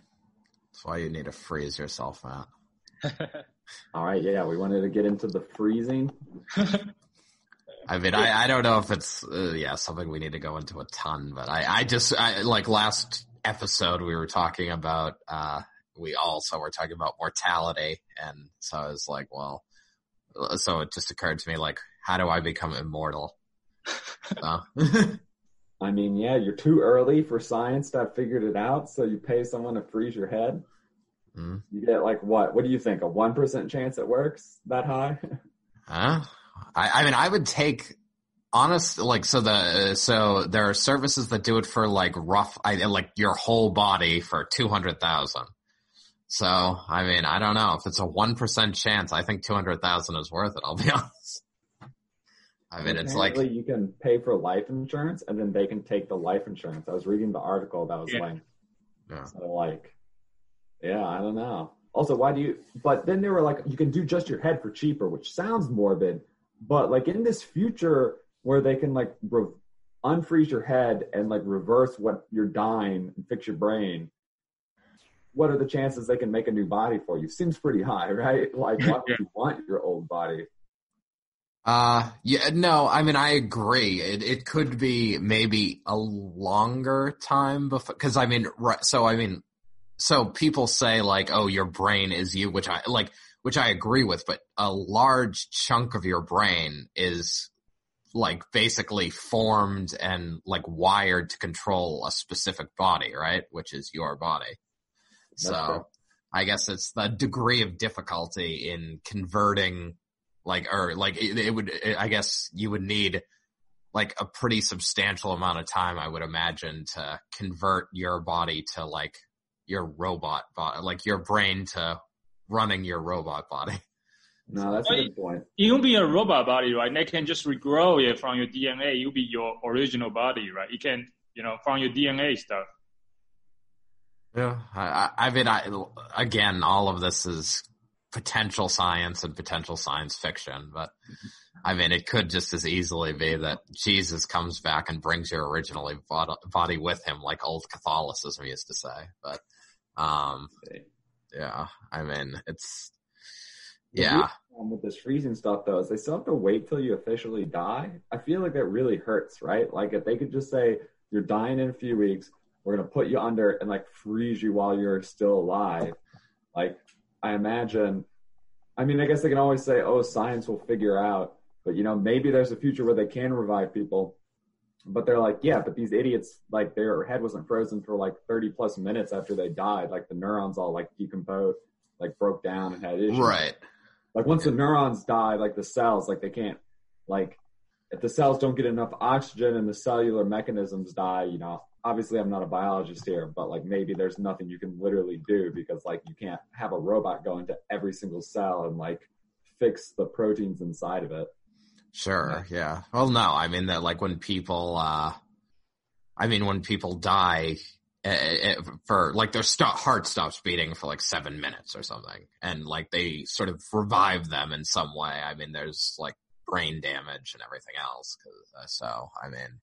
that's why you need to freeze yourself matt (laughs) All right, yeah, we wanted to get into the freezing. I mean, I, I don't know if it's uh, yeah something we need to go into a ton, but I I just I, like last episode we were talking about uh we also were talking about mortality, and so I was like, well, so it just occurred to me like, how do I become immortal? So. (laughs) I mean, yeah, you're too early for science to have figured it out, so you pay someone to freeze your head. Mm. You get like what? What do you think? A one percent chance it works that high? (laughs) Huh? I, I mean, I would take honest like so the so there are services that do it for like rough I like your whole body for two hundred thousand. So I mean, I don't know if it's a one percent chance. I think two hundred thousand is worth it. I'll be (laughs) honest. I mean, it's like you can pay for life insurance, and then they can take the life insurance. I was reading the article that was Yeah. linked. Yeah. So like, yeah, I don't know. Also, why do you? But then they were like, you can do just your head for cheaper, which sounds morbid. But like in this future where they can like re- unfreeze your head and like reverse what you're dying and fix your brain, what are the chances they can make a new body for you? Seems pretty high, right? (laughs) Like, why would you want your old body? Uh, yeah, no, I mean, I agree. It, it could be maybe a longer time before, cause I mean, right, so I mean, so people say like, oh, your brain is you, which I, like, which I agree with, but a large chunk of your brain is like basically formed and like wired to control a specific body, right? Which is your body. That's So fair. I guess it's the degree of difficulty in converting like or like it, it would i guess you would need like a pretty substantial amount of time i would imagine to convert your body to like your robot body like your brain to running your robot body (laughs) No, that's a good point. You'll be a robot body, right? They can just regrow it from your DNA. You'll be your original body, right? You can, you know, from your DNA stuff. Yeah i i mean i again all of this is potential science and potential science fiction but i mean it could just as easily be that jesus comes back and brings your original body with him like old catholicism used to say but um yeah i mean it's yeah with this freezing stuff though is they still have to wait till you officially die. I feel like that really hurts, right? Like if they could just say you're dying in a few weeks, we're gonna put you under and like freeze you while you're still alive. Like I imagine I mean I guess they can always say, Oh, science will figure out but you know, maybe there's a future where they can revive people. But they're like, yeah, but these idiots, like their head wasn't frozen for like 30 plus minutes after they died. Like the neurons all like decomposed, like broke down and had issues. right Like once the neurons die, like the cells, like they can't, like if the cells don't get enough oxygen and the cellular mechanisms die, you know, obviously I'm not a biologist here, but like maybe there's nothing you can literally do because like you can't have a robot go into every single cell and like fix the proteins inside of it. Sure. Yeah. Well, no, I mean that like when people, uh, I mean when people die uh, uh, for like their st- heart stops beating for like seven minutes or something, and like they sort of revive them in some way. I mean, there's like brain damage and everything else. 'cause, uh, so I mean,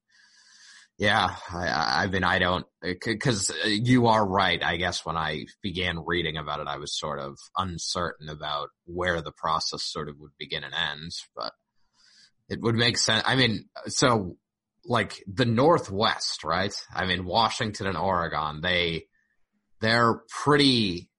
yeah, I, I mean, I don't uh, because uh, you are right. I guess when I began reading about it, I was sort of uncertain about where the process sort of would begin and end, but it would make sense. I mean, so like the Northwest, right? I mean, Washington and Oregon, they, they're pretty,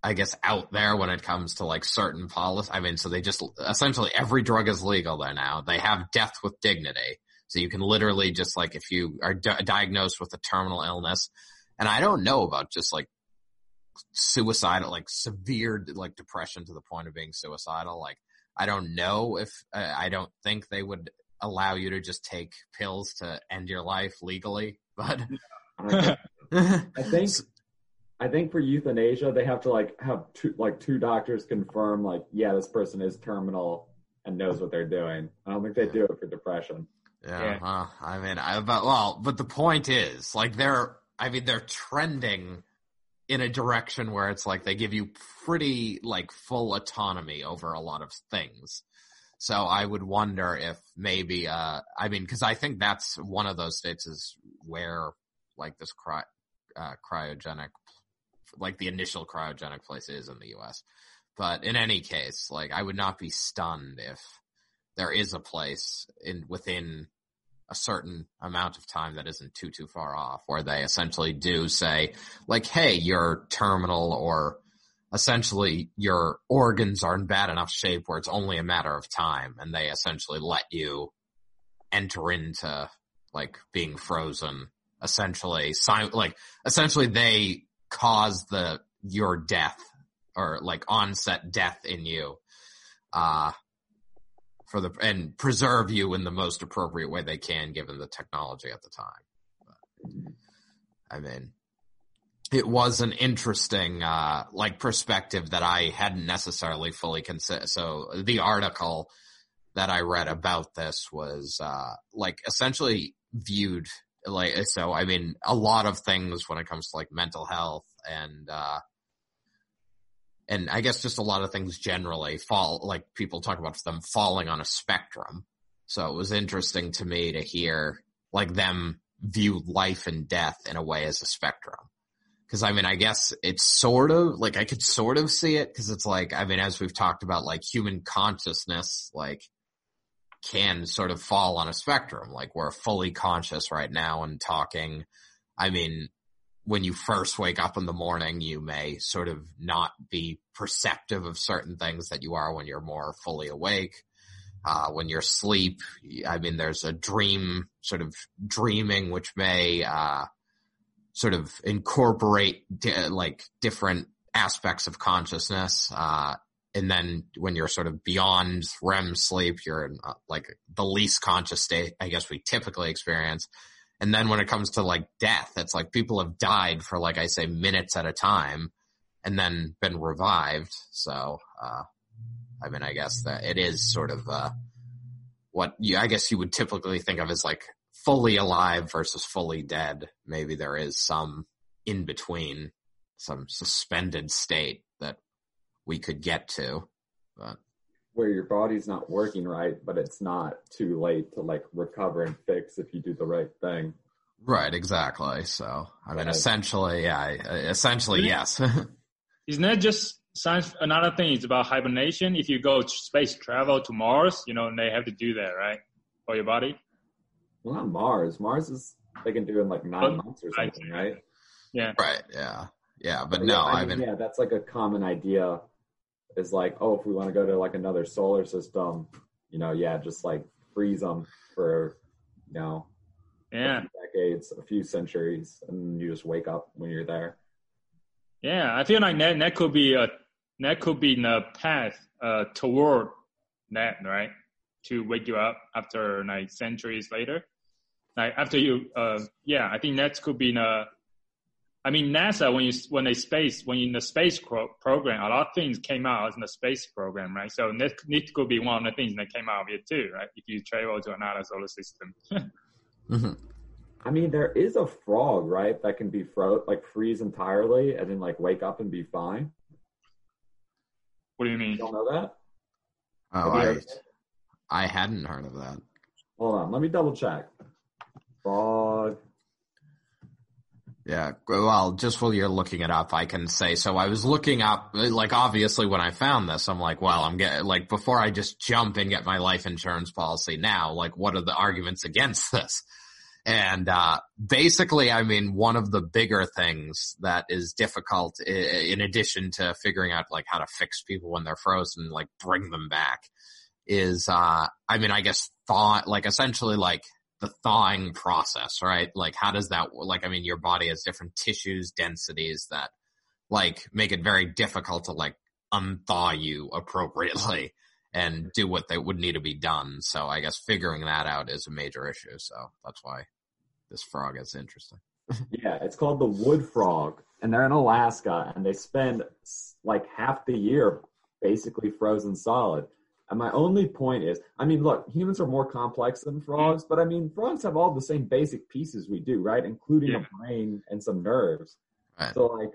I guess, out there when it comes to like certain policy. I mean, so they just essentially every drug is legal there now. They have death with dignity. So you can literally just like, if you are di- diagnosed with a terminal illness, and I don't know about just like suicidal, like severe, like depression to the point of being suicidal. Like, I don't know if, uh, I don't think they would allow you to just take pills to end your life legally, (laughs) but I (laughs) I think I think for euthanasia they have to like have two like two doctors confirm like yeah this person is terminal and knows what they're doing. I don't think they do it for depression. Yeah, Yeah. well, I mean, I, but well, but the point is, like, they're, I mean, they're trending in a direction where it's like they give you pretty like full autonomy over a lot of things. So I would wonder if maybe, uh, I mean, because I think that's one of those states is where like this cry, uh, cryogenic, like the initial cryogenic place is in the U.S. but in any case, like I would not be stunned if there is a place in within a certain amount of time that isn't too too far off where they essentially do say like hey you're terminal or essentially your organs are in bad enough shape where it's only a matter of time and they essentially let you enter into like being frozen. Essentially like essentially they cause the your death or like onset death in you. Uh for the and preserve you in the most appropriate way they can given the technology at the time. But, i mean it was an interesting uh like perspective that i hadn't necessarily fully considered so the article that i read about this was uh like essentially viewed like so i mean a lot of things when it comes to like mental health and uh and I guess just a lot of things generally fall like people talk about them falling on a spectrum. So it was interesting to me to hear like them view life and death in a way as a spectrum. Cause I mean, I guess it's sort of like I could sort of see it because it's like, I mean, as we've talked about, like human consciousness, like can sort of fall on a spectrum. Like we're fully conscious right now and talking. I mean, when you first wake up in the morning, you may sort of not be perceptive of certain things that you are when you're more fully awake. Uh, when you're asleep, I mean, there's a dream sort of dreaming, which may, uh, sort of incorporate di- like different aspects of consciousness. Uh, and then when you're sort of beyond REM sleep, you're in uh, like the least conscious state, I guess we typically experience. And then when it comes to like death, it's like people have died for like I say minutes at a time and then been revived. So, uh, I mean, I guess that it is sort of, uh, what you, I guess you would typically think of as like fully alive versus fully dead. Maybe there is some in between, some suspended state that we could get to, but where your body's not working right, but it's not too late to like recover and fix if you do the right thing. Right, exactly. So, I mean, essentially, yeah, essentially, yes. (laughs) Isn't that just science? Another thing is about hibernation. If you go space travel to Mars, you know, they have to do that, right? For your body? Well, not Mars. Mars is, they can do in like nine but, months or something, right? Yeah. Right, yeah. Yeah, but, but no, yeah, I, mean, yeah, that's like a common idea is like, oh, if we want to go to like another solar system, you know, yeah, just like freeze them for, you know, yeah, a decades, a few centuries, and you just wake up when you're there. Yeah, I feel like that that could be a that could be the path uh, toward that, right? To wake you up after like centuries later, like after you, uh, yeah, I think that could be the I mean, NASA when you when they space when in the space program, a lot of things came out as in the space program, right? So that, that could be one of the things that came out of it too, right? If you travel to another solar system. (laughs) mm-hmm. I mean, there is a frog, right, that can be fro like freeze entirely and then like wake up and be fine. What do you mean? You don't know that? Oh, I, I hadn't heard of that. Hold on, let me double check. Frog yeah. Well, just while you're looking it up, I can say, so I was looking up, like, obviously when I found this, I'm like, well, I'm getting, like, before I just jump and get my life insurance policy now, like, what are the arguments against (laughs) this? And, uh, basically, I mean, one of the bigger things that is difficult in addition to figuring out, like, how to fix people when they're frozen, like, bring them back is, uh, I mean, I guess thought, like, essentially, like, the thawing process, right? Like how does that like I mean your body has different tissues densities that like make it very difficult to like unthaw you appropriately (laughs) and do what they would need to be done. So I guess figuring that out is a major issue. So that's why this frog is interesting. (laughs) yeah, it's called the wood frog and they're in Alaska and they spend like half the year basically frozen solid. And my only point is, I mean, look, humans are more complex than frogs, but I mean, frogs have all the same basic pieces we do, right? Including yeah. a brain and some nerves. Right. So, like,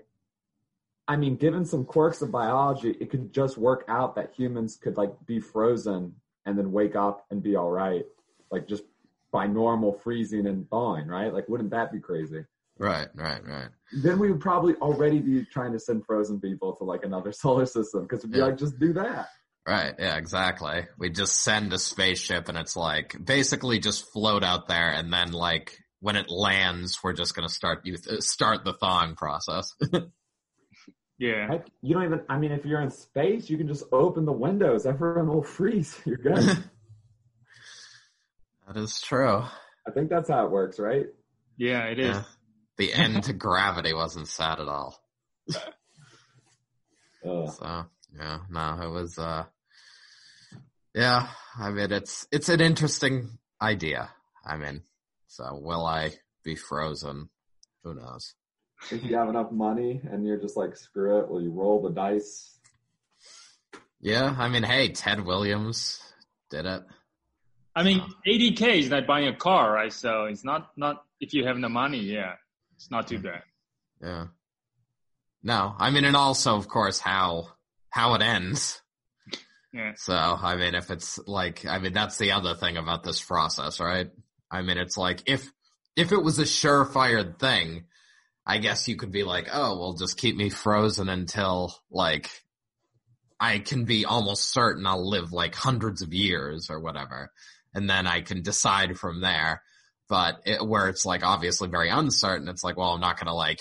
I mean, given some quirks of biology, it could just work out that humans could like be frozen and then wake up and be all right, like just by normal freezing and thawing, right? Like, wouldn't that be crazy? Right, right, right. Then we would probably already be trying to send frozen people to like another (laughs) solar system because we'd be Yeah. like, just do that. Right, yeah, exactly. We just send a spaceship and it's like basically just float out there and then like when it lands, we're just gonna start you uh, start the thawing process. (laughs) Yeah. Heck, you don't even. I mean, if you're in space, you can just open the windows. Everyone will freeze. (laughs) You're good. (laughs) that is true. I think that's how it works, right? Yeah, it is. Yeah. The end to gravity wasn't sad at all. Ugh. So yeah, no, it was uh yeah, I mean it's it's an interesting idea. I mean, so will I be frozen? Who knows? if you have enough money and you're just like, screw it, will you roll the dice? Yeah, I mean, hey, Ted Williams did it. I mean, 80k is like buying a car, right? So it's not not if you have the money, yeah, it's not too bad. Yeah. No, I mean, and also, of course, how how it ends. Yeah. So, I mean, if it's like, I mean, that's the other thing about this process, right? I mean, it's like if if it was a surefire thing, I guess you could be like, oh, well, just keep me frozen until like I can be almost certain I'll live like hundreds of years or whatever, and then I can decide from there. But it, where it's like obviously very uncertain, it's like, well, I'm not gonna like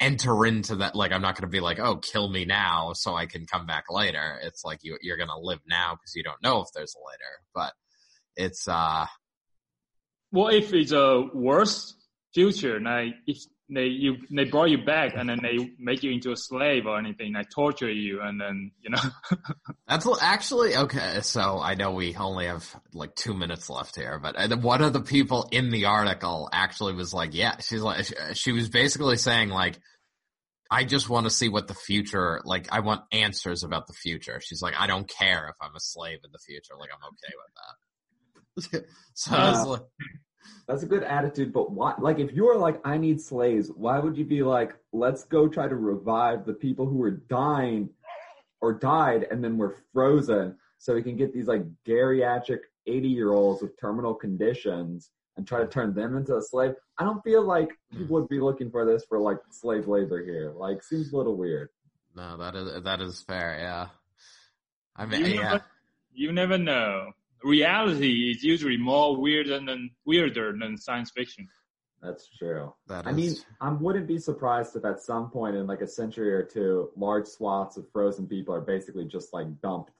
enter into that. Like, I'm not gonna be like, oh, kill me now so I can come back later. It's like you you're gonna live now because you don't know if there's a later. But it's uh Well, if it's a worse future, like if they you they brought you back and then they make you into a slave or anything, they torture you, and then you know, (laughs) That's actually okay. So I know we only have like two minutes left here, but uh, one of the people in the article actually was like, "Yeah," she's like, she- she was basically saying like, "I just want to see what the future like. I want answers about the future." She's like, "I don't care if I'm a slave in the future. Like, I'm okay with that." (laughs) so I was Yeah. like, That's a good attitude, but why? Like, if you are like, I need slaves, why would you be like, let's go try to revive the people who are dying or died and then were frozen so we can get these like geriatric 80 year olds with terminal conditions and try to turn them into a slave? I don't feel like people would be looking for this for like slave labor here. Like, seems a little weird. "No, that is that is fair." Yeah, I mean, you yeah, never, you never know. Reality is usually more weird than weirder than science fiction. That's true. that I is. mean, I wouldn't be surprised if at some point in like a century or two, large swaths of frozen people are basically just like dumped,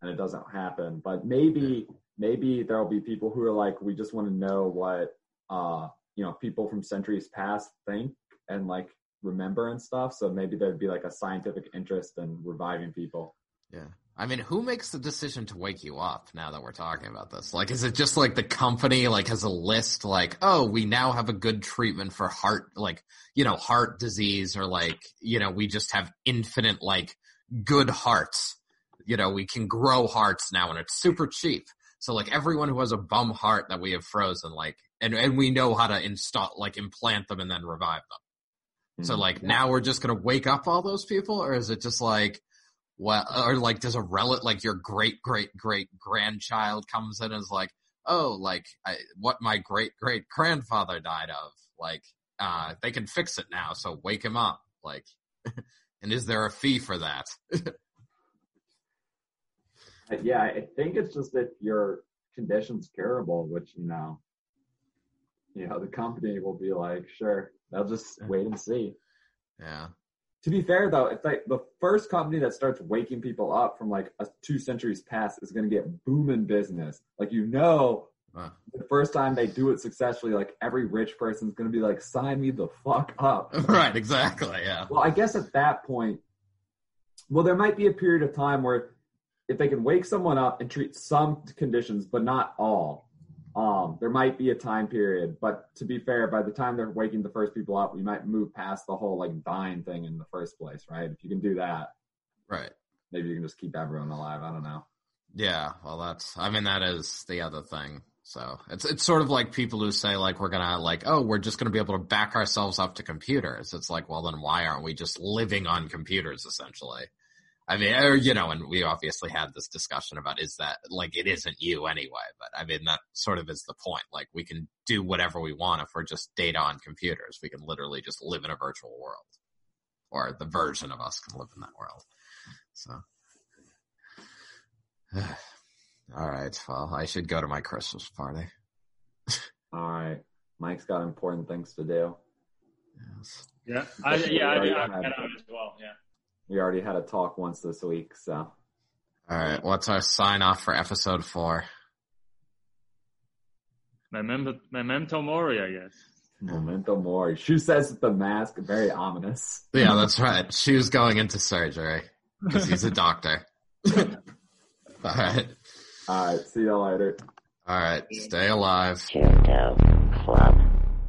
and it doesn't happen. But maybe, maybe there'll be people who are like, we just want to know what, uh, you know, people from centuries past think and like remember and stuff. So maybe there'd be like a scientific interest in reviving people. Yeah. I mean, who makes the decision to wake you up now that we're talking about this? Like, is it just like the company like has a list like, oh, we now have a good treatment for heart, like, you know, heart disease or like, you know, we just have infinite like good hearts. You know, we can grow hearts now and it's super cheap. So like everyone who has a bum heart that we have frozen, like, and, and we know how to install, like implant them and then revive them. So mm-hmm. like now we're just gonna wake up all those people, or is it just like, well, or like does a relative, like your great great great grandchild comes in and is like, oh, like I, what my great great grandfather died of, like, uh, they can fix it now, so wake him up, like, (laughs) and is there a fee for that? (laughs) yeah, I think it's just if your condition's curable, which you know, you know, the company will be like, sure, they'll just wait and see. Yeah, To be fair though, it's like the first company that starts waking people up from like a two centuries past is going to get booming business. Like you know, Uh. the first time they do it successfully, like every rich person's going to be like, sign me the fuck up. (laughs) right, exactly, yeah, Well, I guess at that point, well, there might be a period of time where if they can wake someone up and treat some conditions, but not all, um, there might be a time period. But to be fair, by the time they're waking the first people up, we might move past the whole like dying thing in the first place, right? If you can do that, right. maybe you can just keep everyone alive. I don't know. Yeah, well, that's. I mean, that is the other thing. So it's it's sort of like people who say like we're gonna like oh we're just gonna be able to back ourselves up to computers. It's like well then why aren't we just living on computers essentially? I mean, or, you know, and we obviously had this discussion about is that like it isn't you anyway, but I mean that sort of is the point. Like we can do whatever we want if we're just data on computers. We can literally just live in a virtual world, or the version of us can live in that world. So, (sighs) all right. Well, I should go to my Christmas party. (laughs) All right. Mike's got important things to do. Yes. Yeah. I, yeah. I, I, I, as well. Yeah we already had a talk once this week, so. All right, what's our uh, sign off for episode four? Memento, memento mori, I guess. Memento mori. She says the mask, very ominous. Yeah, that's right. Shu's going into surgery because he's a doctor. (laughs) All right. All right. See you later. All right. Stay alive. Club.